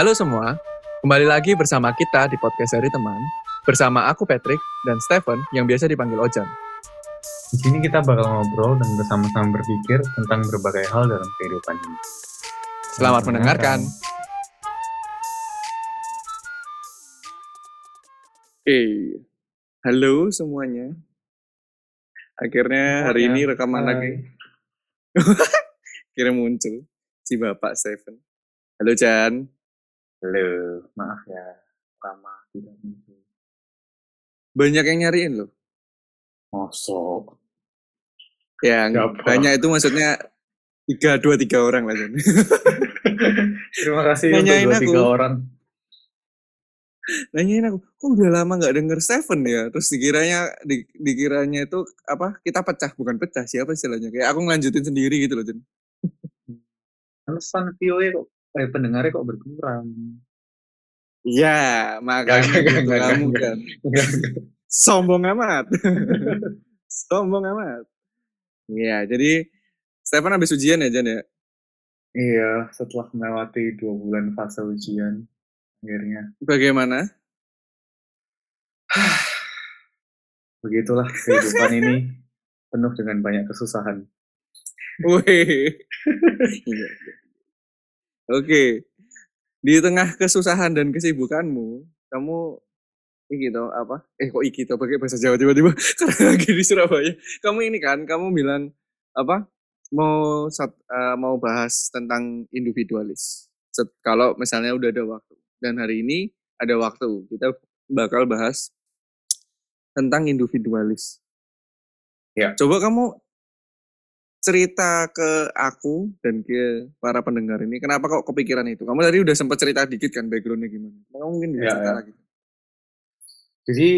Halo semua, kembali lagi bersama kita di podcast dari teman. Bersama aku Patrick dan Stephen yang biasa dipanggil Ojan. Di sini kita bakal ngobrol dan bersama-sama berpikir tentang berbagai hal dalam kehidupan ini. Selamat mendengarkan. Oke, halo semuanya. Akhirnya hari ini rekaman Hai. lagi. Kira muncul si Bapak Stephen. Halo Jan. Halo, maaf ya, lama tidak muncul. Banyak yang nyariin loh. Mosok. Ya, Siapa? banyak itu maksudnya tiga, dua, tiga orang lah Jan. Terima kasih Nanyain untuk dua aku. tiga orang. nanyain aku kok udah lama nggak denger Stephen ya terus dikiranya di- dikiranya itu apa kita pecah bukan pecah siapa istilahnya kayak aku ngelanjutin sendiri gitu loh Jen Alasan view-nya kok, eh pendengarnya kok berkurang. iya makanya Gak, gak, gitu gak, kamu gak, kan. sombong amat. Sombong amat. Iya jadi Stephen habis ujian ya Jan ya? Iya, setelah melewati dua bulan fase ujian, akhirnya. Bagaimana? Begitulah kehidupan ini penuh dengan banyak kesusahan. Wih. Oke. Di tengah kesusahan dan kesibukanmu, kamu ini gitu apa? Eh kok iki toh pakai bahasa Jawa tiba-tiba karena lagi di Surabaya. Kamu ini kan, kamu bilang apa? Mau sat- eh, mau bahas tentang individualis. Set- kalau misalnya udah ada waktu. Dan hari ini ada waktu. Kita bakal bahas tentang individualis. Ya. Coba kamu cerita ke aku dan ke para pendengar ini, kenapa kok kepikiran itu? Kamu tadi udah sempat cerita dikit kan backgroundnya gimana? Kamu mungkin bisa Ya, cerita ya. lagi. Jadi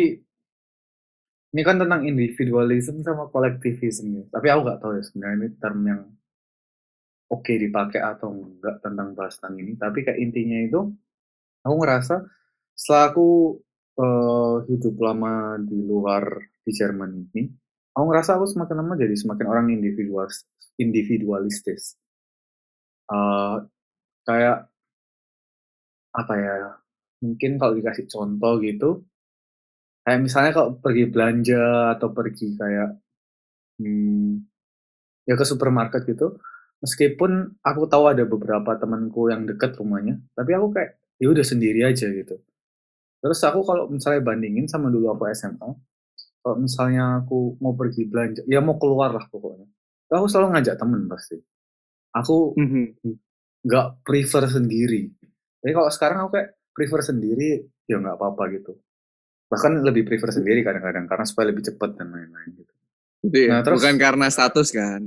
ini kan tentang individualism sama kolektivisme ya. Tapi aku nggak tahu ya sebenarnya ini term yang oke dipakai atau enggak tentang bahas tentang ini. Tapi kayak intinya itu aku ngerasa setelah aku eh, hidup lama di luar di Jerman ini, aku ngerasa aku semakin lama jadi semakin orang individualis individualistis. Eh, kayak apa ya? Mungkin kalau dikasih contoh gitu, kayak misalnya kalau pergi belanja atau pergi kayak hmm, ya ke supermarket gitu meskipun aku tahu ada beberapa temanku yang deket rumahnya tapi aku kayak ya udah sendiri aja gitu terus aku kalau misalnya bandingin sama dulu aku SMA kalau misalnya aku mau pergi belanja ya mau keluar lah pokoknya aku selalu ngajak temen pasti aku nggak prefer sendiri tapi kalau sekarang aku kayak prefer sendiri ya nggak apa-apa gitu bahkan lebih prefer sendiri kadang-kadang karena supaya lebih cepat dan lain-lain gitu Gitu ya? Nah, terus- Bukan karena status kan?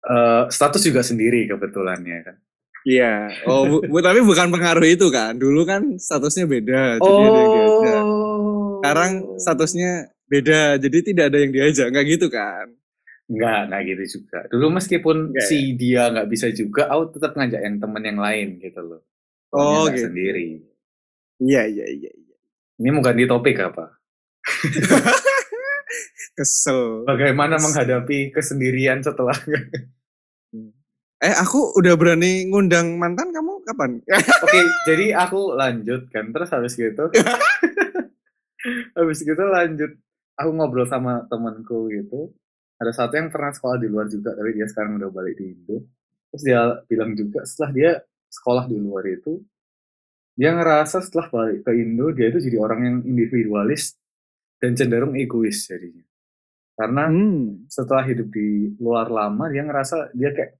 Eh, status juga sendiri kebetulan ya kan Iya. Oh, bu- bu- tapi bukan pengaruh itu kan? Dulu kan statusnya beda, jadi yang diajak. Sekarang statusnya beda, jadi tidak ada yang diajak, nggak gitu kan? nggak nggak gitu juga dulu meskipun ya? si dia nggak bisa juga aku tetap ngajak yang temen yang lain gitu loh Oh, gitu. sendiri Iya, iya, iya. iya. ini mau ganti topik apa Kesel. bagaimana menghadapi kesendirian setelah Eh, aku udah berani ngundang mantan kamu kapan? Oke, jadi aku lanjut kan, terus habis gitu, habis gitu lanjut, aku ngobrol sama temanku gitu, ada satu yang pernah sekolah di luar juga, tapi dia sekarang udah balik di Indo, terus dia bilang juga setelah dia sekolah di luar itu, dia ngerasa setelah balik ke Indo, dia itu jadi orang yang individualis dan cenderung egois jadinya, karena Hmm. setelah hidup di luar lama dia ngerasa dia kayak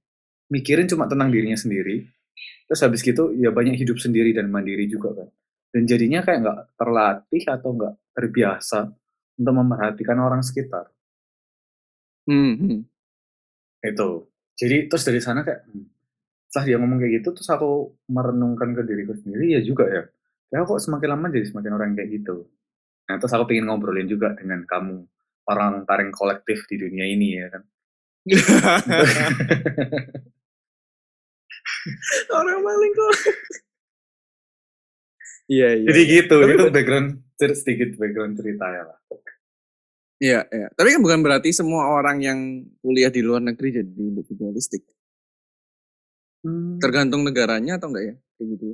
mikirin cuma tentang dirinya sendiri. Terus habis gitu ya banyak hidup sendiri dan mandiri juga kan dan jadinya kayak nggak terlatih atau nggak terbiasa untuk memperhatikan orang sekitar. Hmm, hmm. itu. Jadi terus dari sana kayak hmm, setelah dia ngomong kayak gitu terus aku merenungkan ke diriku sendiri ya juga ya. Ya kok semakin lama jadi semakin orang kayak gitu. Nah terus aku pengen ngobrolin juga dengan kamu orang paling kolektif di dunia ini ya kan. Orang paling kok. Iya, iya. Jadi gitu, Tapi itu background sedikit background cerita ya lah. Iya, iya. Tapi kan bukan berarti semua orang yang kuliah di luar negeri jadi individualistik. Hmm, Tergantung negaranya atau enggak ya? kayak gitu.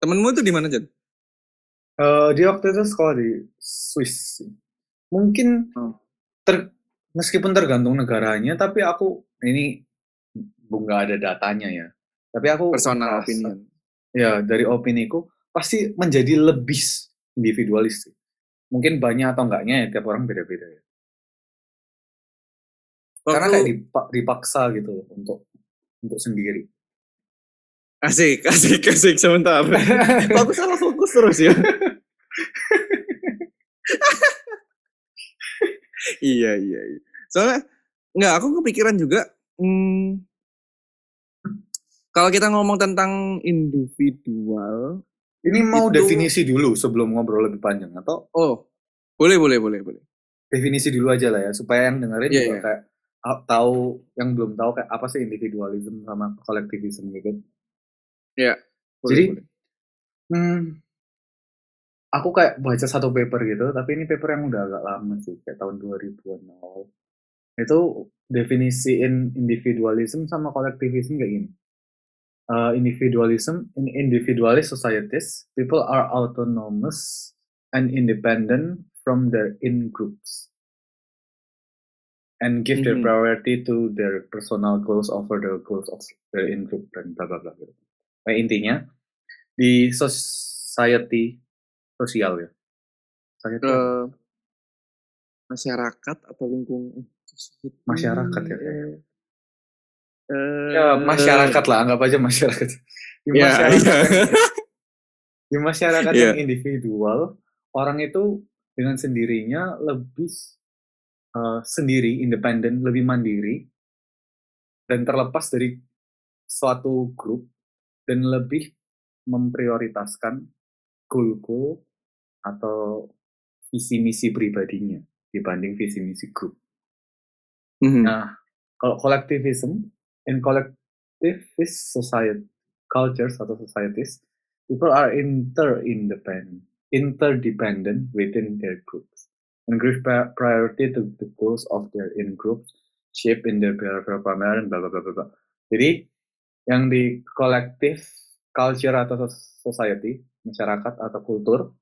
Temenmu itu di mana Jan? Uh, di waktu itu sekolah di Swiss. Mungkin oh. ter, meskipun tergantung negaranya, tapi aku ini nggak ada datanya ya. Tapi aku personal merasa, opinion. Ya dari opiniku pasti menjadi lebih individualis. Mungkin banyak atau enggaknya ya tiap orang beda-beda ya. Karena kayak dipaksa gitu untuk untuk sendiri. Asik, asik, asik sebentar. aku salah fokus terus ya. iya, iya, iya. Soalnya nggak, aku kepikiran juga. Hmm, kalau kita ngomong tentang individual, ini mau itu... definisi dulu sebelum ngobrol lebih panjang atau? Oh, boleh, boleh, boleh, boleh. Definisi dulu aja lah ya, supaya yang dengerin yeah, juga yeah. kayak tahu yang belum tahu kayak apa sih individualism sama kolektivisme gitu. Iya. Jadi, boleh. Hmm, aku kayak baca satu paper gitu, tapi ini paper yang udah agak lama sih, kayak tahun 2000-an awal. Itu definisiin individualism sama kolektivisme kayak gini. Uh, individualism in individualist societies, people are autonomous and independent from their in groups and give mm -hmm. their mm-hmm. priority to their personal goals over the goals of their in group dan bla bla bla. Nah, intinya di society sosial ya. Society uh, masyarakat atau lingkungan masyarakat ya. Uh, ya masyarakat lah, anggap aja masyarakat. Di ya, masyarakat, yeah, yeah. di masyarakat yeah. yang individual, orang itu dengan sendirinya lebih uh, sendiri, independen, lebih mandiri, dan terlepas dari suatu grup dan lebih memprioritaskan goal-goal atau visi misi pribadinya dibanding visi misi grup. Mm-hmm. Nah, kalau collectivism in collectivist society cultures atau societies, people are inter-independent, interdependent within their groups and give priority to the goals of their in groups, shape in their behavior pattern, bla bla bla bla. Jadi yang di kolektif culture atau society, masyarakat atau kultur,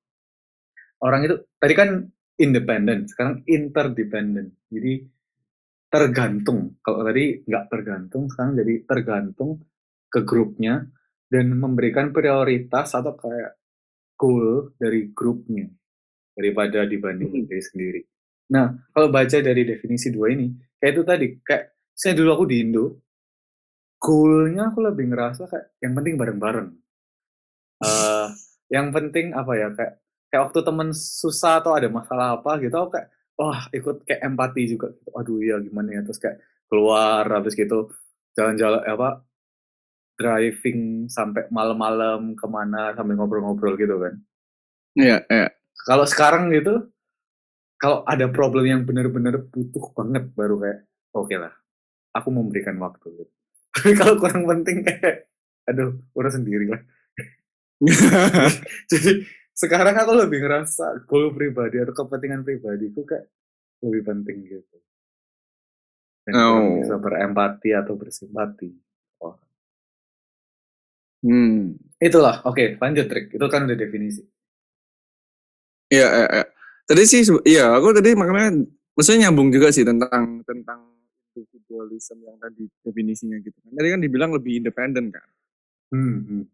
orang itu tadi kan independen, sekarang interdependent. Jadi tergantung. Kalau tadi nggak tergantung, sekarang jadi tergantung ke grupnya dan memberikan prioritas atau kayak goal dari grupnya daripada dibanding hmm. diri sendiri. Nah, kalau baca dari definisi dua ini, kayak itu tadi, kayak saya dulu aku di Indo, goalnya aku lebih ngerasa kayak yang penting bareng-bareng. Uh, yang penting apa ya kayak kayak waktu temen susah atau ada masalah apa gitu aku kayak wah ikut kayak empati juga gitu. aduh ya gimana ya? Terus kayak keluar habis gitu jalan-jalan apa driving sampai malam-malam ke mana sambil ngobrol-ngobrol gitu kan. Iya iya. Kalau sekarang gitu kalau ada problem yang benar-benar butuh banget baru kayak oke okay lah aku memberikan waktu gitu. Tapi kalau kurang penting kayak aduh urus sendiri lah. Jadi sekarang aku lebih ngerasa goal pribadi atau kepentingan pribadiku kayak lebih penting gitu dan oh. bisa berempati atau bersimpati oh. hmm. itulah oke okay, lanjut trik itu kan udah definisi Iya, iya, iya. Tadi sih, iya, aku tadi makanya, maksudnya nyambung juga sih tentang tentang individualism yang tadi definisinya gitu kan. Tadi kan dibilang lebih independen kan. Hmm, hmm.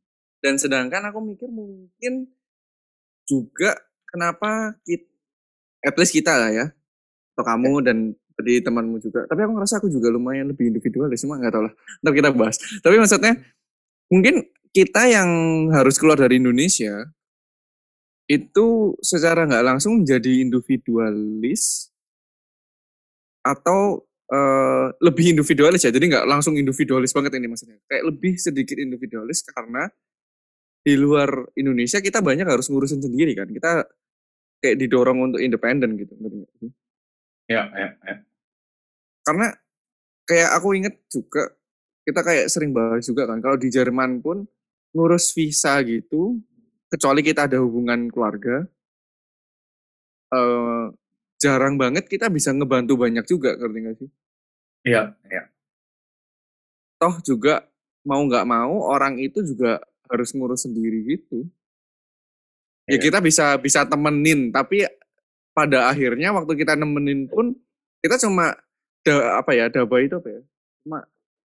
Dan sedangkan aku mikir mungkin juga kenapa kita, at least kita lah ya, atau kamu dan tadi temanmu juga. Tapi aku ngerasa aku juga lumayan lebih individualis, cuma nggak tahu lah. Ntar kita bahas. Tapi maksudnya mungkin kita yang harus keluar dari Indonesia itu secara nggak langsung menjadi individualis atau uh, lebih individualis ya. Jadi nggak langsung individualis banget ini maksudnya. Kayak lebih sedikit individualis karena di luar Indonesia kita banyak harus ngurusin sendiri kan. Kita kayak didorong untuk independen gitu. Ya, ya, ya. Karena kayak aku inget juga kita kayak sering bahas juga kan kalau di Jerman pun ngurus visa gitu kecuali kita ada hubungan keluarga uh, jarang banget kita bisa ngebantu banyak juga, ngerti nggak sih? Iya, iya. Toh juga mau nggak mau orang itu juga harus ngurus sendiri gitu. Ya Iya. kita bisa bisa temenin, tapi pada akhirnya waktu kita nemenin pun kita cuma da, apa ya daba itu apa ya? Cuma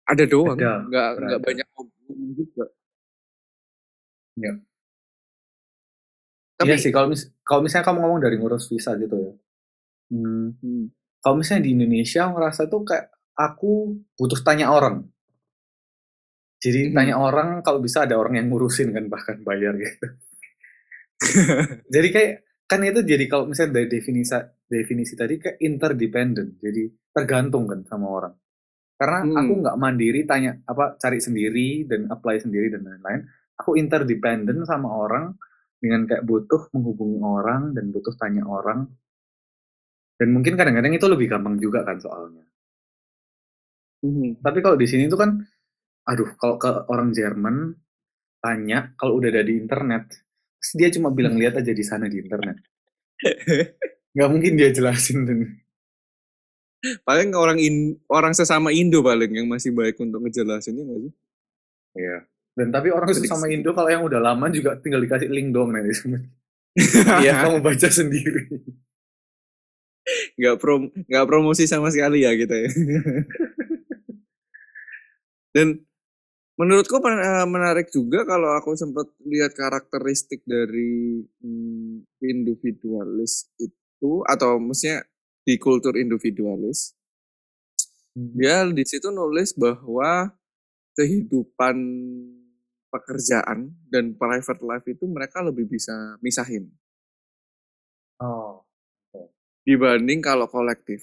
ada doang, Ada, nggak nggak berada. banyak ngomong juga. Iya. Tapi Iya sih kalau mis kalau misalnya kamu ngomong dari ngurus visa gitu ya. Hmm, hmm, kalau misalnya di Indonesia ngerasa tuh kayak aku butuh tanya orang. Jadi Mhm. tanya orang kalau bisa ada orang yang ngurusin kan bahkan bayar gitu. Jadi kayak kan itu jadi kalau misalnya dari definisi definisi tadi kayak interdependent. Jadi tergantung kan sama orang. Karena Hmm. aku nggak mandiri tanya apa cari sendiri dan apply sendiri dan lain-lain. Aku interdependent sama orang dengan kayak butuh menghubungi orang dan butuh tanya orang. Dan mungkin kadang-kadang itu lebih gampang juga kan soalnya. Mhm. Tapi kalau di sini tuh kan, aduh kalau ke orang Jerman tanya kalau udah ada di internet, terus dia cuma bilang lihat aja di sana di internet. Nggak mungkin dia jelasin dan paling orang in, orang sesama Indo paling yang masih baik untuk ngejelasinnya nggak sih? Iya. Dan tapi orang sesama Indo kalau yang udah lama juga tinggal dikasih link doang nanti. Iya, kamu baca sendiri. nggak prom nggak promosi sama sekali ya kita ya. Dan menurutku eh, menarik juga kalau aku sempat lihat karakteristik dari hmm, individualis itu atau maksudnya di kultur individualis dia di situ nulis bahwa kehidupan pekerjaan dan private life itu mereka lebih bisa misahin Oh. dibanding kalau kolektif.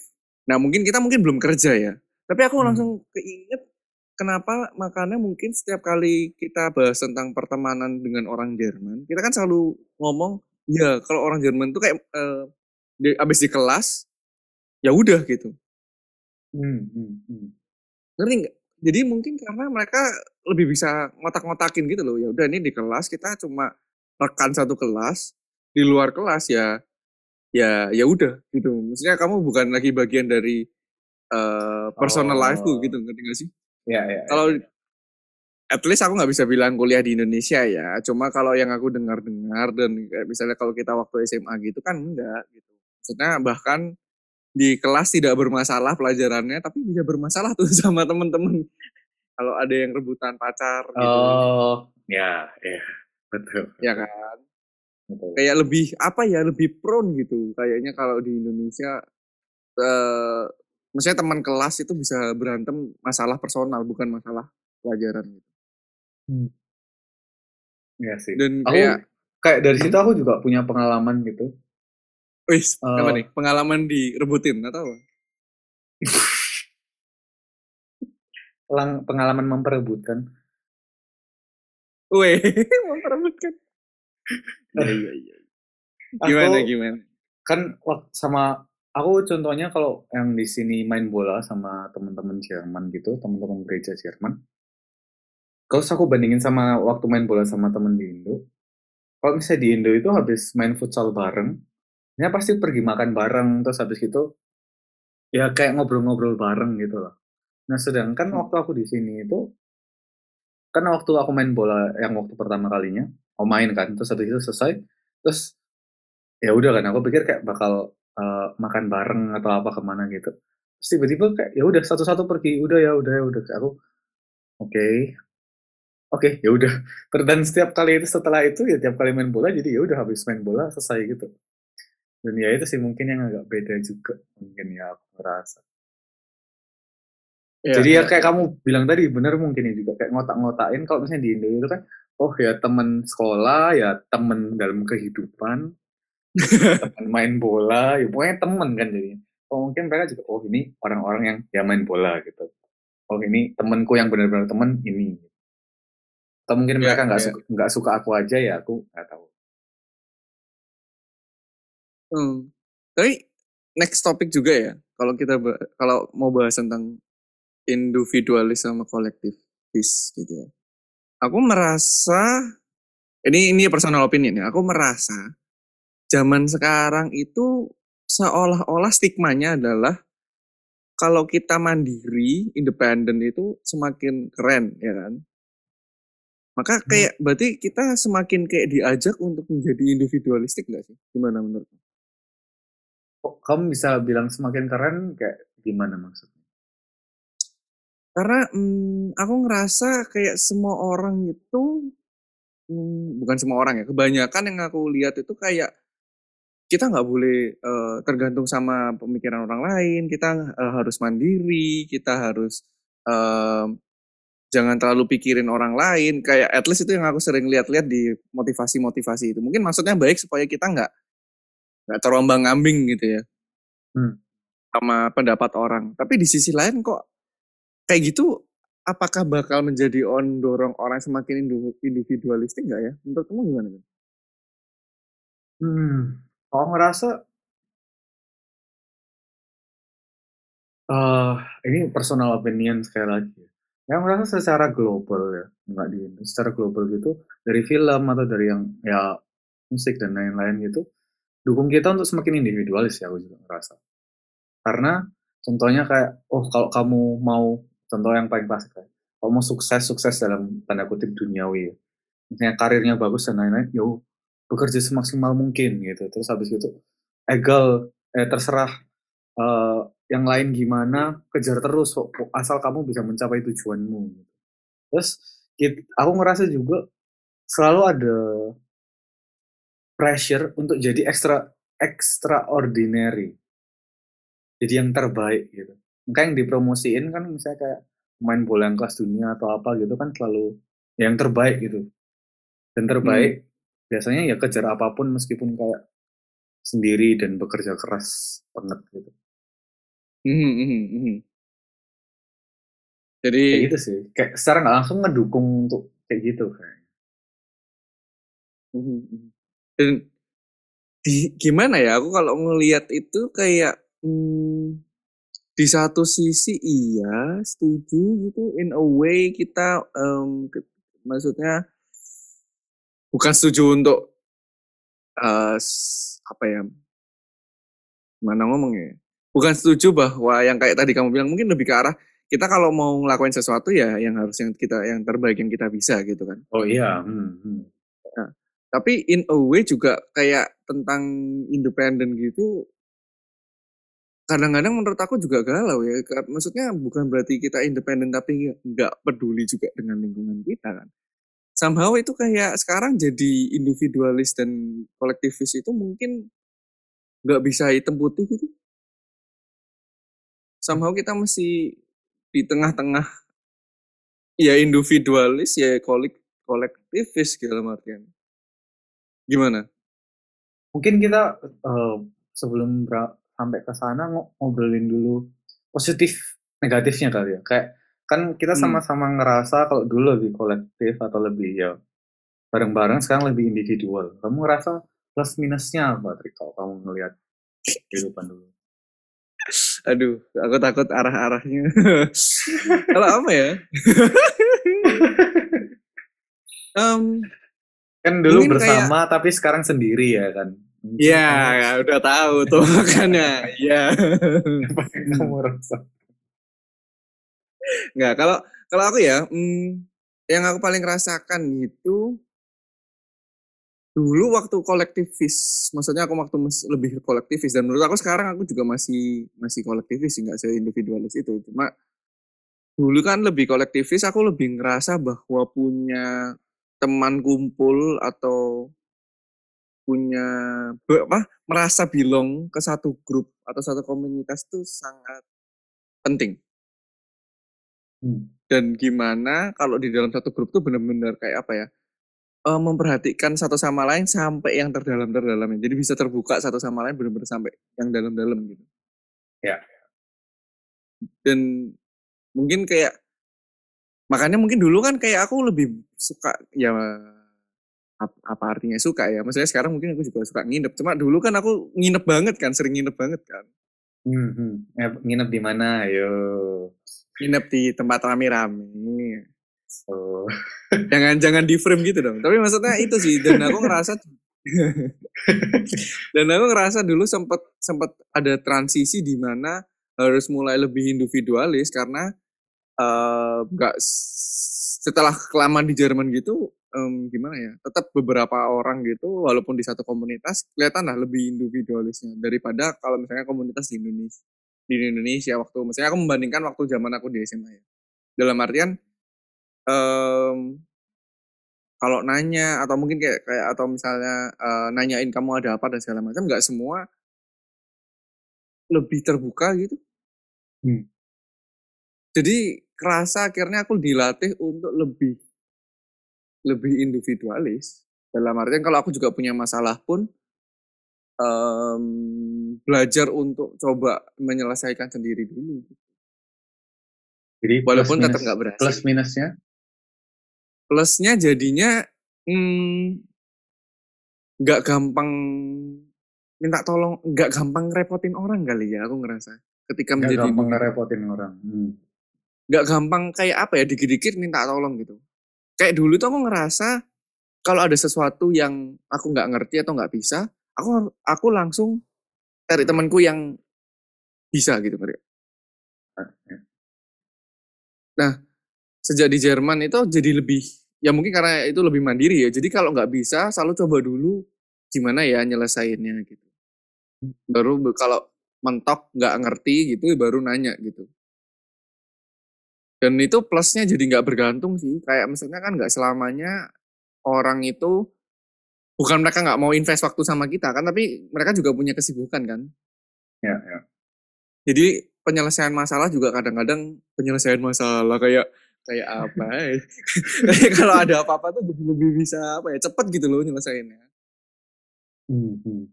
Nah mungkin kita mungkin belum kerja ya, tapi aku Hmm. langsung keinget kenapa makanya mungkin setiap kali kita bahas tentang pertemanan dengan orang Jerman, kita kan selalu ngomong ya kalau orang Jerman tuh kayak eh, di, abis di kelas ya udah gitu, Hmm, hmm, hmm. ngerti nggak? Jadi mungkin karena mereka lebih bisa ngotak-ngotakin gitu loh, ya udah ini di kelas kita cuma rekan satu kelas, di luar kelas ya ya ya udah gitu. Maksudnya kamu bukan lagi bagian dari eh, personal Oh. life-ku gitu, ngerti gak sih? Ya, ya. Kalau at least aku nggak bisa bilang kuliah di Indonesia ya. Cuma kalau yang aku dengar-dengar dan kayak misalnya kalau kita waktu SMA gitu kan enggak gitu. Maksudnya bahkan di kelas tidak bermasalah pelajarannya, tapi bisa bermasalah tuh sama temen-temen. Kalau ada yang rebutan pacar gitu, Oh, ya, ya. Betul. ya kan? betul. Kayak lebih apa ya, lebih prone gitu. Kayaknya kalau di Indonesia, eh maksudnya teman kelas itu bisa berantem masalah personal, bukan masalah pelajaran gitu. Iya sih. Dan Aku kayak kayak dari situ aku juga punya pengalaman gitu. Wis, Eh, apa nih? Pengalaman direbutin atau apa? Pengalaman memperebutkan. Weh, memperebutkan. Iya, iya, iya. Gimana, Aku gimana? kan sama aku contohnya kalau yang di sini main bola sama teman-teman Jerman gitu, teman-teman gereja Jerman. Terus aku bandingin sama waktu main bola sama temen di Indo. Kalau misalnya di Indo itu habis main futsal bareng, ya pasti pergi makan bareng terus habis itu ya kayak ngobrol-ngobrol bareng gitu loh. Nah, sedangkan Hmm. waktu aku di sini itu kan waktu aku main bola yang waktu pertama kalinya, aku main kan, terus habis itu selesai, terus ya udah kan aku pikir kayak bakal eh, makan bareng atau apa ke mana gitu. Terus tiba-tiba kayak ya udah satu-satu pergi, udah ya udah ya udah Kayak aku oke. Oke, ya udah. Ter- Dan setiap kali itu setelah itu ya tiap kali main bola jadi ya udah habis main bola selesai gitu. Dan ya itu sih mungkin yang agak beda juga mungkin ya aku ngerasa. Ya, Jadi ya ya. kayak kamu bilang tadi bener mungkin ya juga kayak ngotak-ngotakin kalau misalnya di Indo itu kan oh ya temen sekolah ya temen dalam kehidupan temen main bola ya pokoknya temen kan jadinya. Oh mungkin mereka juga oh ini orang-orang yang ya main bola gitu. Oh ini temenku yang benar-benar temen ini. Atau mungkin Ya, mereka nggak ya. suka nggak suka aku aja ya aku nggak tahu. Hmm. Tapi next topik juga ya. Kalau kita kalau mau bahas tentang individualis sama kolektivis gitu ya. Aku merasa ini ini personal opinion ya. Aku merasa zaman sekarang itu seolah-olah stigmanya adalah kalau kita mandiri, independen itu semakin keren, ya kan? Maka kayak hmm. berarti kita semakin kayak diajak untuk menjadi individualistik nggak sih? Gimana menurut Kok kamu bisa bilang semakin keren kayak gimana maksudnya? Karena hmm, aku ngerasa kayak semua orang itu hmm, bukan semua orang ya, kebanyakan yang aku lihat itu kayak kita nggak boleh uh, tergantung sama pemikiran orang lain, kita uh, harus mandiri, kita harus uh, jangan terlalu pikirin orang lain. Kayak at least itu yang aku sering lihat-lihat di motivasi-motivasi itu. Mungkin maksudnya baik supaya kita nggak nggak terombang ambing gitu ya, hmm. sama pendapat orang. Tapi di sisi lain kok kayak gitu, apakah bakal menjadi on dorong orang semakin individualistik nggak ya? Menurut kamu gimana? Hmm, Aku ngerasa uh, ini personal opinion sekali lagi ya. Yang ngerasa secara global ya, nggak di secara global gitu, dari film atau dari yang ya musik dan lain-lain gitu, dukung kita untuk semakin individualis ya aku juga ngerasa. Karena contohnya kayak, oh kalau kamu mau, contoh yang paling klasik kayak, kamu sukses-sukses dalam tanda kutip duniawi ya, misalnya karirnya bagus dan lain-lain, yo bekerja semaksimal mungkin gitu. Terus habis itu egal eh terserah uh, yang lain gimana kejar terus asal kamu bisa mencapai tujuanmu gitu. terus aku ngerasa juga selalu ada pressure untuk jadi extra extraordinary. Jadi yang terbaik gitu. Mungkin yang dipromosiin kan misalnya kayak main bola yang kelas dunia atau apa gitu kan selalu yang terbaik gitu. Dan terbaik hmm biasanya ya kejar apa pun meskipun kayak sendiri dan bekerja keras banget gitu. Mm -hmm, Jadi kayak gitu sih. Kayak secara nggak langsung ngedukung untuk kayak gitu kayak. Mm -hmm. Dan di, gimana ya? Aku kalau ngelihat itu kayak hmm, di satu sisi iya setuju gitu in a way kita um, maksudnya bukan setuju untuk uh, apa ya mana ngomongnya bukan setuju bahwa yang kayak tadi kamu bilang mungkin lebih ke arah kita kalau mau ngelakuin sesuatu ya yang harus yang kita yang terbaik yang kita bisa gitu kan. Oh iya hmm, hmm. Nah, tapi in a way juga kayak tentang independen gitu kadang-kadang menurut aku juga galau ya maksudnya bukan berarti kita independen tapi nggak peduli juga dengan lingkungan kita kan somehow itu kayak sekarang jadi individualis dan kolektivis itu mungkin nggak bisa hitam putih gitu. Somehow kita masih di tengah-tengah ya individualis ya kolek kolektivis segala artian. Gimana? Mungkin kita uh, sebelum sampai ke sana ngobrolin dulu positif negatifnya kali ya. Kayak kan kita hmm. sama-sama hmm. ngerasa kalau dulu lebih kolektif atau lebih ya bareng-bareng sekarang lebih individual kamu ngerasa plus minusnya apa Trik kalau kamu ngelihat kehidupan dulu aduh aku takut arah-arahnya kalau apa ya um, kan dulu bersama kayak... tapi sekarang sendiri ya kan Iya, ya, udah tahu tuh makanya. Iya. kamu rasa? Nggak, kalau kalau aku ya, hmm, yang aku paling rasakan itu dulu waktu kolektivis, maksudnya aku waktu lebih kolektivis dan menurut aku sekarang aku juga masih masih kolektivis sih, nggak se-individualis itu. Cuma dulu kan lebih kolektivis, aku lebih ngerasa bahwa punya teman kumpul atau punya apa merasa belong ke satu grup atau satu komunitas itu sangat penting. Hmm. Dan gimana kalau di dalam satu grup tuh benar-benar kayak apa ya, uh, memperhatikan satu sama lain sampai yang terdalam-terdalamnya. Jadi bisa terbuka satu sama lain benar-benar sampai yang dalam-dalam gitu. Ya. Dan mungkin kayak makanya mungkin dulu kan kayak aku lebih suka ya apa artinya suka ya? Maksudnya sekarang mungkin aku juga suka nginep. Cuma dulu kan aku nginep banget kan, sering nginep banget kan. Hmm, hmm. nginep di mana? Ayo nginep di tempat rame-rame. Jangan jangan di frame gitu dong. Tapi maksudnya itu sih dan aku ngerasa dan aku ngerasa dulu sempat sempat ada transisi di mana harus mulai lebih individualis karena eh, nggak s- setelah kelamaan di Jerman gitu em, gimana ya tetap beberapa orang gitu walaupun di satu komunitas kelihatan lah lebih individualisnya daripada kalau misalnya komunitas di Indonesia di Indonesia waktu misalnya aku membandingkan waktu zaman aku di SMA ya. Dalam artian em, kalau nanya atau mungkin kayak kayak atau misalnya eh, nanyain kamu ada apa dan segala macam nggak semua lebih terbuka gitu. Hmm. jadi kerasa akhirnya aku dilatih untuk lebih lebih individualis. Dalam artian kalau aku juga punya masalah pun em, belajar untuk coba menyelesaikan sendiri dulu. Jadi walaupun tetap nggak berhasil. Plus minusnya? Plusnya jadinya hmm, nggak gampang minta tolong nggak gampang repotin orang kali ya aku ngerasa. Ketika nggak menjadi gampang ngerepotin orang. Hmm. gampang kayak apa ya dikit-dikit minta tolong gitu. Kayak dulu tuh aku ngerasa kalau ada sesuatu yang aku nggak ngerti atau nggak bisa aku aku langsung cari temanku yang bisa gitu ngerti nah sejak di Jerman itu jadi lebih ya mungkin karena itu lebih mandiri ya. Jadi kalau nggak bisa selalu coba dulu gimana ya nyelesainnya gitu. Baru kalau mentok nggak ngerti gitu baru nanya gitu. Dan itu plusnya jadi nggak bergantung sih. Kayak misalnya kan nggak selamanya orang itu bukan mereka nggak mau invest waktu sama kita kan tapi mereka juga punya kesibukan kan Ya, ya. jadi penyelesaian masalah juga kadang-kadang penyelesaian masalah kayak kayak apa ya. Kalau ada apa-apa tuh jadi lebih bisa apa ya cepet gitu loh nyelesainnya Hmm, hmm.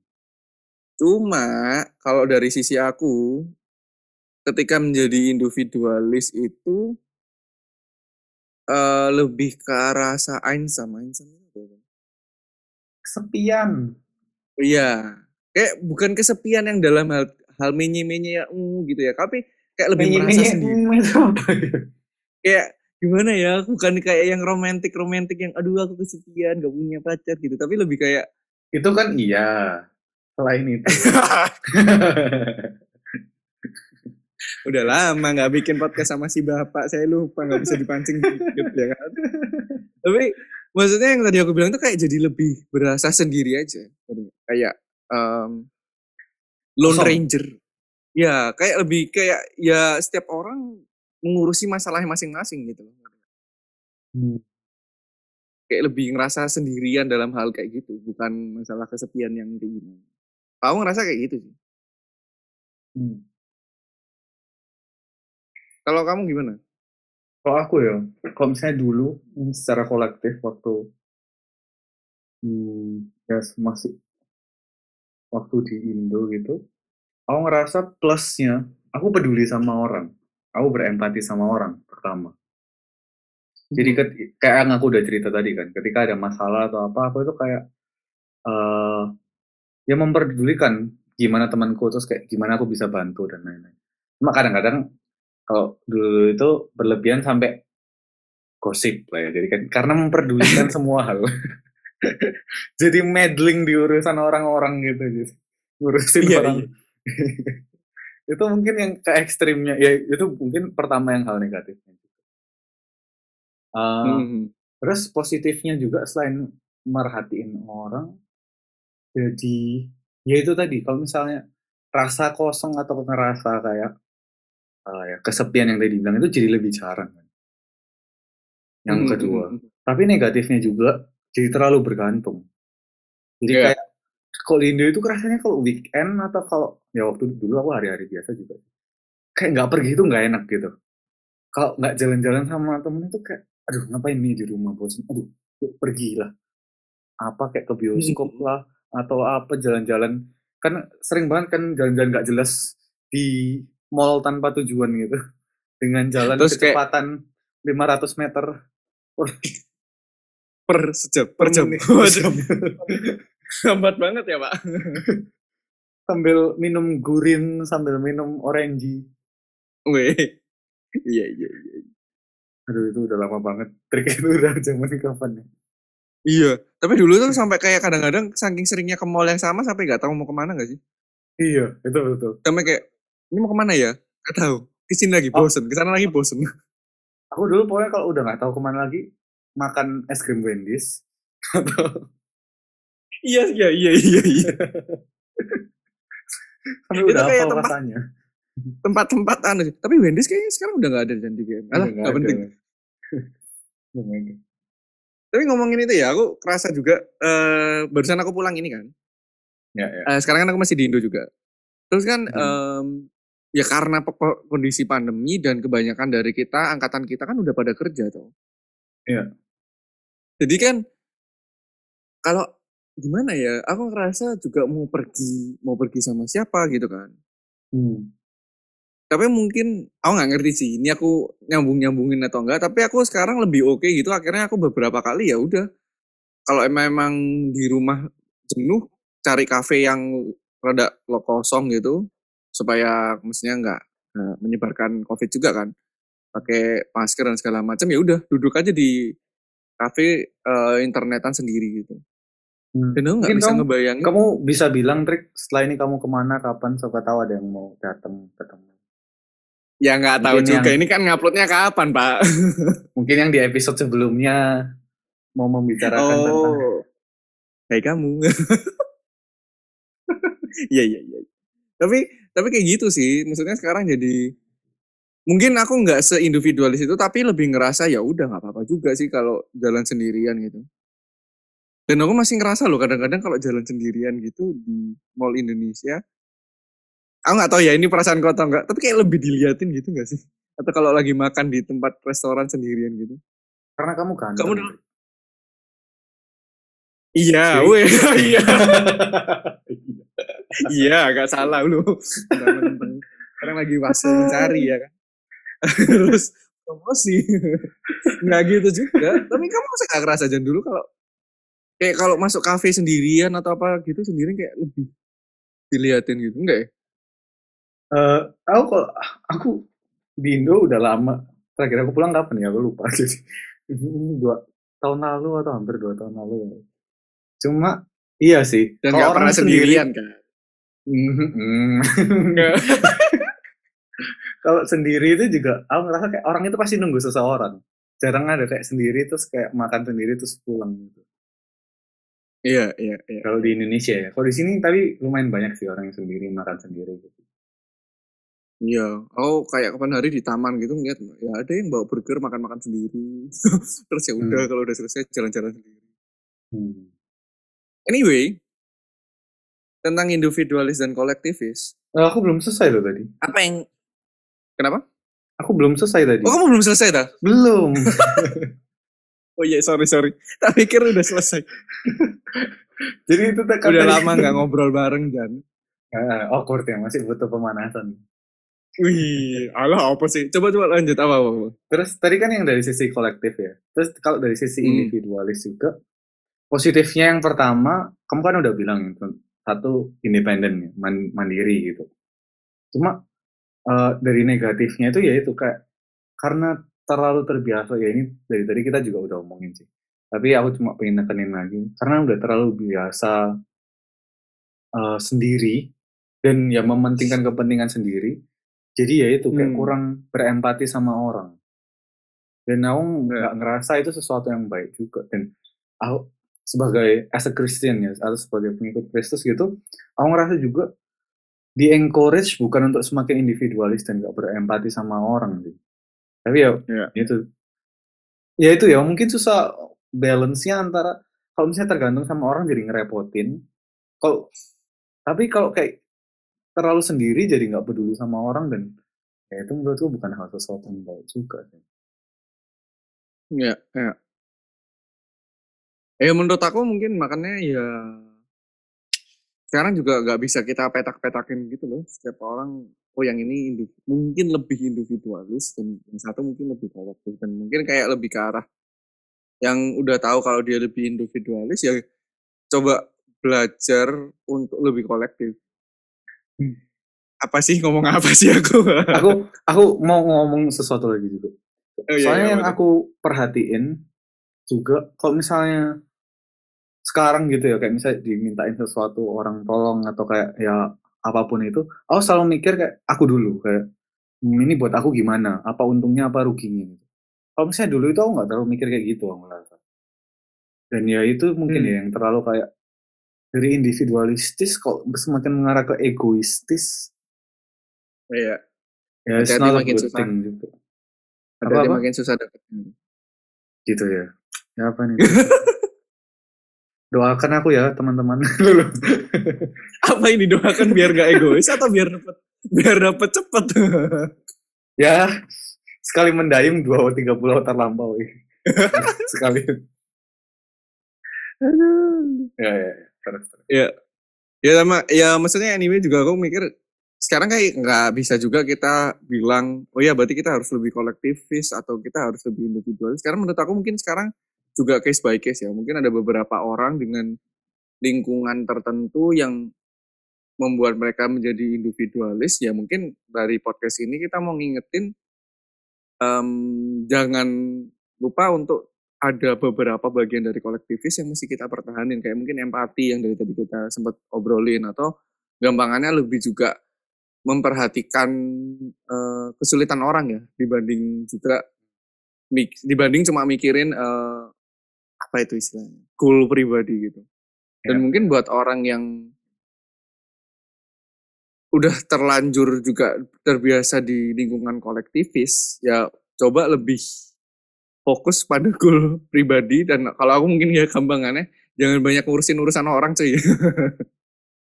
Cuma kalau dari sisi aku, ketika menjadi individualis itu eh, lebih ke arah apa ya? Kesepian. Iya, kayak bukan kesepian yang dalam hal hal menye-menye ya uh, gitu ya, tapi kayak lebih merasa Menye-menye, sendiri. itu apa ya? Kayak gimana ya, bukan kayak yang romantik-romantik yang aduh aku kesepian, gak punya pacar gitu, tapi lebih kayak Itu kan iya. Selain itu. udah lama nggak bikin podcast sama si bapak, saya lupa nggak bisa dipancing dikit ya kan. tapi maksudnya yang tadi aku bilang tuh kayak jadi lebih berasa sendiri aja kayak um, lone Kosong. ranger ya kayak lebih kayak ya setiap orang mengurusi masalahnya masing-masing gitu loh Hmm. kayak lebih ngerasa sendirian dalam hal kayak gitu bukan masalah kesepian yang kayak gimana aku ngerasa kayak gitu sih Hmm. kalau kamu gimana Kalau aku ya, kalau misalnya dulu hmm, secara kolektif waktu hmm, ya masih waktu di Indo gitu, aku ngerasa plusnya aku peduli sama orang, aku berempati sama orang pertama. Jadi Hmm. ket- kayak yang aku udah cerita tadi kan, ketika ada masalah atau apa, aku itu kayak eh ya memperdulikan gimana temanku terus kayak gimana aku bisa bantu dan lain-lain. Cuma kadang-kadang kalau dulu itu berlebihan sampai gosip lah ya. Jadi kan karena memperdulikan semua hal. Jadi meddling di urusan orang-orang gitu gitu. Ngurusin Iya, orang. iya. itu mungkin yang ke ekstrimnya ya itu mungkin pertama yang hal negatifnya. Uh, Hmm. Terus positifnya juga selain merhatiin orang, jadi ya itu tadi kalau misalnya rasa kosong atau ngerasa kayak ya, kesepian yang tadi bilang itu jadi lebih jarang. kan. Yang Hmm, kedua, hmm, hmm. tapi negatifnya juga jadi terlalu bergantung. Jadi Iya. kayak kalau di Indo itu rasanya kalau weekend atau kalau ya waktu dulu aku hari-hari biasa juga kayak nggak pergi itu nggak enak gitu. Kalau nggak jalan-jalan sama temen itu kayak aduh ngapain nih di rumah bosan. Aduh yuk pergilah. Apa kayak ke bioskop lah atau apa jalan-jalan kan sering banget kan jalan-jalan nggak jelas di mall tanpa tujuan gitu. Dengan jalan Terus kayak- kecepatan 500 meter per sejam per jam menit. Waduh, lambat banget ya pak. Sambil minum gurin sambil minum orange. Weh. iya iya iya. Aduh itu udah lama banget. Trik itu udah zaman kapan ya? Iya tapi dulu tuh sampai kayak kadang-kadang saking seringnya ke mall yang sama sampai nggak tahu mau ke mana nggak sih? Iya itu betul. Sampai kayak ini mau ke mana ya nggak tahu ke sini lagi Oh. bosen ke sana lagi bosen Aku dulu pokoknya kalau udah nggak tahu ke mana lagi, makan es krim Wendy's atau Iya iya iya iya iya. sampai Itu udah kayak tempat rasanya. tempat-tempat anu. Tapi Wendy's kayaknya sekarang udah nggak ada dan di GM. Alah, nggak penting. Tapi ngomongin itu ya, aku kerasa juga eh barusan aku pulang ini kan. Ya, ya. Eh, sekarang kan aku masih di Indo juga. Terus kan Hmm. em, ya karena kondisi pandemi dan kebanyakan dari kita angkatan kita kan udah pada kerja tuh. Iya. Jadi kan kalau gimana ya, aku ngerasa juga mau pergi mau pergi sama siapa gitu kan. Hmm. Tapi mungkin aku nggak ngerti sih. Ini aku nyambung nyambungin atau enggak. Tapi aku sekarang lebih oke gitu. Akhirnya aku beberapa kali ya udah. Kalau emang, emang di rumah jenuh, cari kafe yang rada lo kosong gitu, supaya mestinya nggak nggak menyebarkan covid juga kan. Pakai masker dan segala macam ya udah duduk aja di kafe eh, internetan sendiri gitu. Hmm. Dan aku nggak bisa kamu, ngebayangin. kamu bisa bilang trik setelah ini kamu ke mana, kapan, siapa tahu ada yang mau datang ketemu. Ya nggak tahu Mungkin juga. yang- Ini kan nguploadnya kapan pak? Mungkin yang di episode sebelumnya mau membicarakan tentang Oh, kayak kamu. Iya iya iya. Tapi tapi kayak gitu sih. Maksudnya sekarang jadi mungkin aku nggak seindividualis itu, tapi lebih ngerasa ya udah nggak apa-apa juga sih kalau jalan sendirian gitu. Dan aku masih ngerasa loh kadang-kadang kalau jalan sendirian gitu di mall Indonesia, aku nggak tahu ya ini perasaan kau atau enggak, tapi kayak lebih diliatin gitu nggak sih? Atau kalau lagi makan di tempat restoran sendirian gitu. karena kamu ganteng. Kamu dulu- Iya, weh, iya. Iya, agak salah lu. Sekarang lagi fase mencari ya kan. Terus promosi. Nggak gitu juga. Tapi kamu masa gak ngerasa jangan dulu kalau kayak kalau masuk kafe sendirian atau apa gitu sendirian kayak lebih diliatin gitu enggak ya? Eh, aku kalau aku di Indo udah lama. Terakhir aku pulang kapan ya? Aku lupa. Jadi dua tahun lalu atau hampir dua tahun lalu. Cuma iya sih. Dan kalau orang pernah sendiri- sendirian kan? Mhm. Nggak. kalau sendiri itu juga aku ngerasa kayak orang itu pasti nunggu seseorang. Jarang ada kayak sendiri terus kayak makan sendiri terus pulang gitu. Iya, iya, iya. Kalau di Indonesia ya. Kalau di sini tapi lumayan banyak sih orang yang sendiri makan sendiri gitu. Iya, oh kayak kapan hari di taman gitu ngeliat ya ada yang bawa burger makan-makan sendiri. Terus ya udah Hmm. kalau udah selesai jalan-jalan sendiri. Hmm. Anyway, tentang individualis dan kolektivis, Eh, aku belum selesai loh tadi. apa yang Kenapa? Aku belum selesai tadi. Oh, kamu belum selesai dah? Belum. Oh iya, sorry sorry. Tak pikir udah selesai. Jadi itu tak Udah lama nggak ngobrol bareng Jan. Ah, awkward ya, masih butuh pemanasan. Wih, alah apa sih? Coba coba lanjut apa apa. apa. Terus tadi kan yang dari sisi kolektif ya. Terus kalau dari sisi Hmm. individualis juga, positifnya yang pertama, kamu kan udah bilang satu independen, ya, man- mandiri gitu. Cuma eh, dari negatifnya itu ya itu kayak karena terlalu terbiasa ya ini dari tadi kita juga udah omongin sih. Tapi aku cuma pengen nekenin lagi karena udah terlalu biasa eh, sendiri dan ya mementingkan kepentingan sendiri. Jadi ya itu kayak Hmm. kurang berempati sama orang. Dan aku nggak ngerasa itu sesuatu yang baik juga. Dan aku sebagai as a Christian ya atau sebagai pengikut Kristus gitu, aku ngerasa juga di encourage bukan untuk semakin individualis dan gak berempati sama orang sih. Tapi ya Iya. itu ya itu ya mungkin susah balance-nya antara kalau misalnya tergantung sama orang jadi ngerepotin. Kalau tapi kalau kayak terlalu sendiri jadi nggak peduli sama orang dan ya itu menurutku bukan hal sesuatu yang baik juga sih. Iya, iya. Ya menurut aku mungkin makanya ya sekarang juga nggak bisa kita petak-petakin gitu loh. Setiap orang, oh yang ini mungkin lebih individualis dan yang satu mungkin lebih kolektif dan mungkin kayak lebih ke arah yang udah tahu kalau dia lebih individualis ya coba belajar untuk lebih kolektif. Hmm. Apa sih ngomong apa sih aku? Aku aku mau ngomong sesuatu lagi juga. Oh, iya, Soalnya iya, yang tuh? aku perhatiin juga kalau misalnya sekarang gitu ya kayak misalnya dimintain sesuatu orang tolong atau kayak ya apa pun itu, aku selalu mikir kayak aku dulu kayak "Hmm, ini buat aku gimana? Apa untungnya apa ruginya gitu. kalau misalnya dulu itu aku nggak terlalu mikir kayak gitu aku ngerasa dan ya itu mungkin Hmm. ya yang terlalu kayak dari individualistis kok semakin mengarah ke egoistis Iya. ya it's not a makin susah. gitu Hati-hati Apa-apa? makin susah dapetnya. gitu ya ya apa nih doakan aku ya teman-teman Apa ini doakan biar gak egois atau biar dapet biar dapet cepet? ya sekali mendayung dua tiga pulau terlampaui sekali Aduh. ya ya, ya. terus terus Ya sama ya maksudnya anime juga aku mikir sekarang kayak nggak bisa juga kita bilang oh ya berarti kita harus lebih kolektivis atau kita harus lebih individualis. Karena menurut aku mungkin sekarang juga case by case ya. Mungkin ada beberapa orang dengan lingkungan tertentu yang membuat mereka menjadi individualis ya mungkin dari podcast ini kita mau ngingetin em, jangan lupa untuk ada beberapa bagian dari kolektivis yang mesti kita pertahanin kayak mungkin empati yang dari tadi kita sempat obrolin atau gampangannya lebih juga memperhatikan eh, kesulitan orang ya dibanding juga dibanding cuma mikirin eh, apa itu istilahnya goal pribadi gitu dan Ya. mungkin buat orang yang udah terlanjur juga terbiasa di lingkungan kolektivis ya coba lebih fokus pada goal pribadi dan kalau aku mungkin ya gampangannya jangan banyak ngurusin urusan orang cuy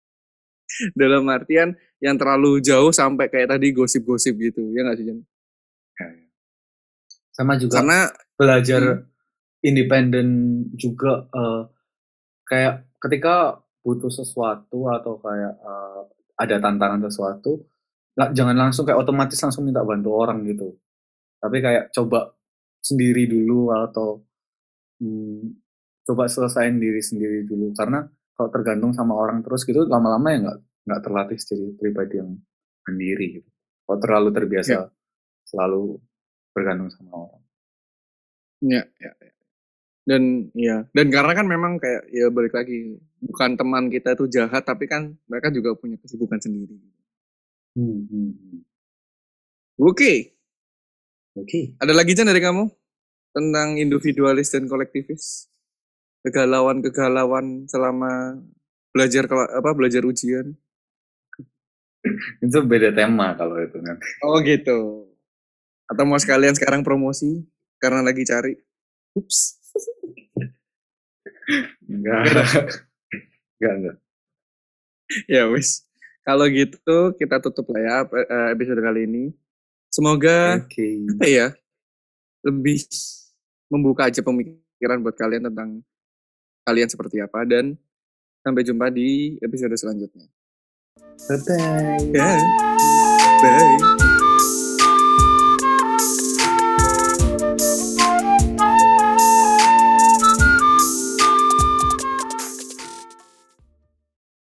dalam artian yang terlalu jauh sampai kayak tadi gosip-gosip gitu ya nggak sih Jan? Ya, ya. sama juga karena belajar Hmm. Independen juga eh, kayak ketika butuh sesuatu atau kayak eh, ada tantangan sesuatu la- jangan langsung kayak otomatis langsung minta bantu orang gitu. Tapi kayak coba sendiri dulu atau hmm, coba selesaiin diri sendiri dulu. Karena kalau tergantung sama orang terus gitu lama-lama ya nggak nggak terlatih jadi pribadi yang sendiri gitu. Kalau terlalu terbiasa selalu bergantung sama orang. Ya, ya, ya. Dan ya dan karena kan memang kayak ya balik lagi bukan teman kita itu jahat tapi kan mereka juga punya kesibukan sendiri. Hmm, hmm, hmm. oke oke ada lagi Jan dari kamu? Tentang individualis dan kolektivis? Kegalauan-kegalauan selama belajar apa belajar ujian? Itu beda tema kalau itu kan. Oh gitu. Atau mau sekalian sekarang promosi karena lagi cari? Ups enggak. Enggak enggak ya wis. Kalau gitu kita tutup lah ya eh, episode kali ini. Semoga oke. apa ya lebih membuka aja pemikiran buat kalian tentang kalian seperti apa. Dan sampai jumpa di episode selanjutnya. Bye bye. Ya bye